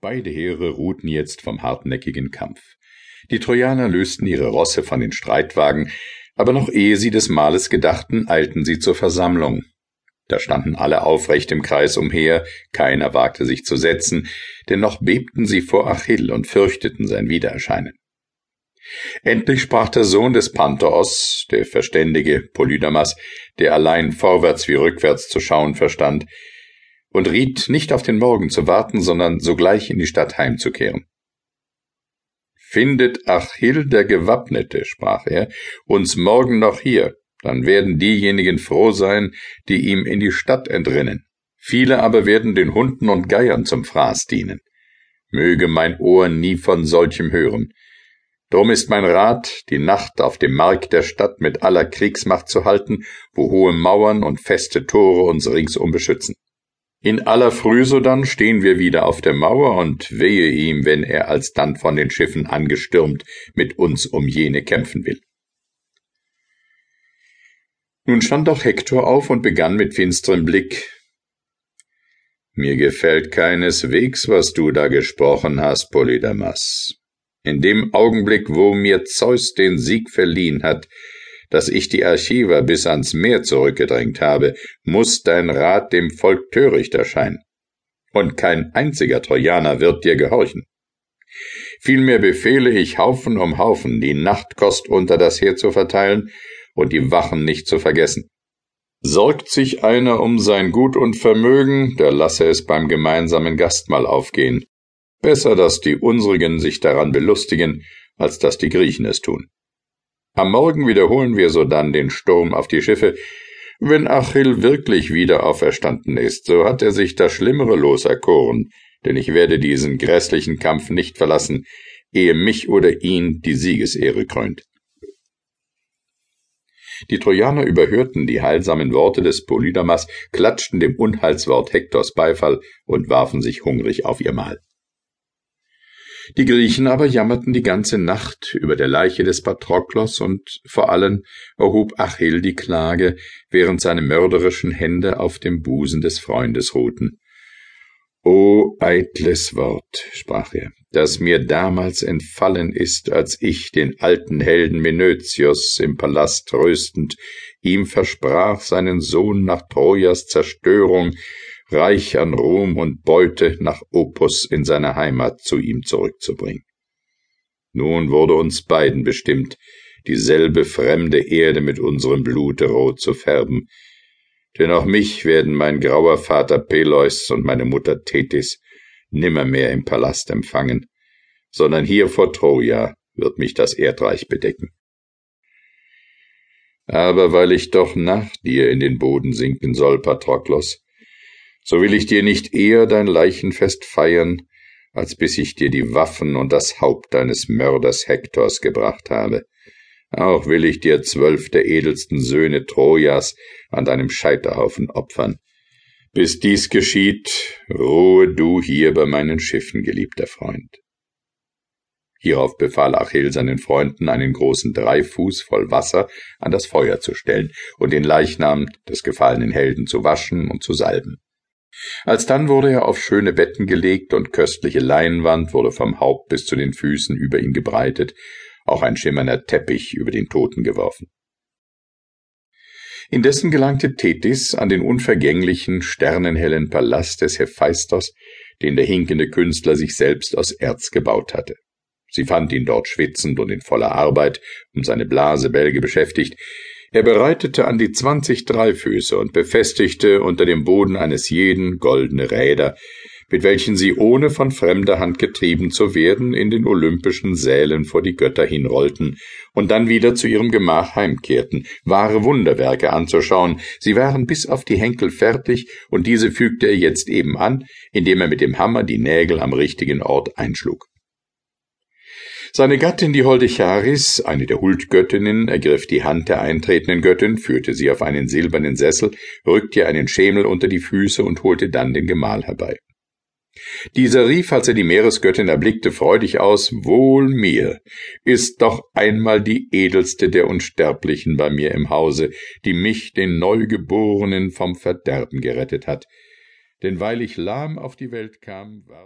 Beide Heere ruhten jetzt vom hartnäckigen Kampf. Die Trojaner lösten ihre Rosse von den Streitwagen, aber noch ehe sie des Mahles gedachten, eilten sie zur Versammlung. Da standen alle aufrecht im Kreis umher, keiner wagte sich zu setzen, denn noch bebten sie vor Achill und fürchteten sein Wiedererscheinen. Endlich sprach der Sohn des Pantheos, der verständige Polydamas, der allein vorwärts wie rückwärts zu schauen verstand, und riet, nicht auf den Morgen zu warten, sondern sogleich in die Stadt heimzukehren. Findet Achill der Gewappnete, sprach er, uns morgen noch hier, dann werden diejenigen froh sein, die ihm in die Stadt entrinnen. Viele aber werden den Hunden und Geiern zum Fraß dienen. Möge mein Ohr nie von solchem hören. Drum ist mein Rat, die Nacht auf dem Mark der Stadt mit aller Kriegsmacht zu halten, wo hohe Mauern und feste Tore uns ringsum beschützen. In aller Früh sodann stehen wir wieder auf der Mauer und wehe ihm, wenn er alsdann von den Schiffen angestürmt mit uns um jene kämpfen will. Nun stand auch Hektor auf und begann mit finsterem Blick. Mir gefällt keineswegs, was du da gesprochen hast, Polydamas. In dem Augenblick, wo mir Zeus den Sieg verliehen hat, dass ich die Archiver bis ans Meer zurückgedrängt habe, muss dein Rat dem Volk töricht erscheinen. Und kein einziger Trojaner wird dir gehorchen. Vielmehr befehle ich Haufen um Haufen, die Nachtkost unter das Heer zu verteilen und die Wachen nicht zu vergessen. Sorgt sich einer um sein Gut und Vermögen, der lasse es beim gemeinsamen Gastmahl aufgehen. Besser, dass die unsrigen sich daran belustigen, als dass die Griechen es tun. Am Morgen wiederholen wir sodann den Sturm auf die Schiffe. Wenn Achill wirklich wieder auferstanden ist, so hat er sich das Schlimmere loserkoren, denn ich werde diesen grässlichen Kampf nicht verlassen, ehe mich oder ihn die Siegesehre krönt. Die Trojaner überhörten die heilsamen Worte des Polydamas, klatschten dem Unheilswort Hektors Beifall und warfen sich hungrig auf ihr Mahl. Die Griechen aber jammerten die ganze Nacht über der Leiche des Patroklos und vor allem erhob Achill die Klage, während seine mörderischen Hände auf dem Busen des Freundes ruhten. O eitles Wort, sprach er, das mir damals entfallen ist, als ich den alten Helden Menötius im Palast tröstend ihm versprach, seinen Sohn nach Trojas Zerstörung reich an Ruhm und Beute nach Opus in seine Heimat zu ihm zurückzubringen. Nun wurde uns beiden bestimmt, dieselbe fremde Erde mit unserem Blute rot zu färben, denn auch mich werden mein grauer Vater Peleus und meine Mutter Thetis nimmermehr im Palast empfangen, sondern hier vor Troja wird mich das Erdreich bedecken. Aber weil ich doch nach dir in den Boden sinken soll, Patroklos, so will ich dir nicht eher dein Leichenfest feiern, als bis ich dir die Waffen und das Haupt deines Mörders Hektors gebracht habe. Auch will ich dir zwölf der edelsten Söhne Trojas an deinem Scheiterhaufen opfern. Bis dies geschieht, ruhe du hier bei meinen Schiffen, geliebter Freund. Hierauf befahl Achill seinen Freunden, einen großen Dreifuß voll Wasser an das Feuer zu stellen und den Leichnam des gefallenen Helden zu waschen und zu salben. Alsdann wurde er auf schöne Betten gelegt und köstliche Leinwand wurde vom Haupt bis zu den Füßen über ihn gebreitet, auch ein schimmernder Teppich über den Toten geworfen. Indessen gelangte Tethys an den unvergänglichen, sternenhellen Palast des Hephaistos, den der hinkende Künstler sich selbst aus Erz gebaut hatte. Sie fand ihn dort schwitzend und in voller Arbeit, um seine Blasebälge beschäftigt, er bereitete an die zwanzig Dreifüße und befestigte unter dem Boden eines jeden goldene Räder, mit welchen sie ohne von fremder Hand getrieben zu werden in den olympischen Sälen vor die Götter hinrollten und dann wieder zu ihrem Gemach heimkehrten, wahre Wunderwerke anzuschauen. Sie waren bis auf die Henkel fertig, und diese fügte er jetzt eben an, indem er mit dem Hammer die Nägel am richtigen Ort einschlug. Seine Gattin, die holde Charis, eine der Huldgöttinnen, ergriff die Hand der eintretenden Göttin, führte sie auf einen silbernen Sessel, rückte ihr einen Schemel unter die Füße und holte dann den Gemahl herbei. Dieser rief, als er die Meeresgöttin erblickte, freudig aus, Wohl mir, ist doch einmal die edelste der Unsterblichen bei mir im Hause, die mich, den Neugeborenen, vom Verderben gerettet hat. Denn weil ich lahm auf die Welt kam, war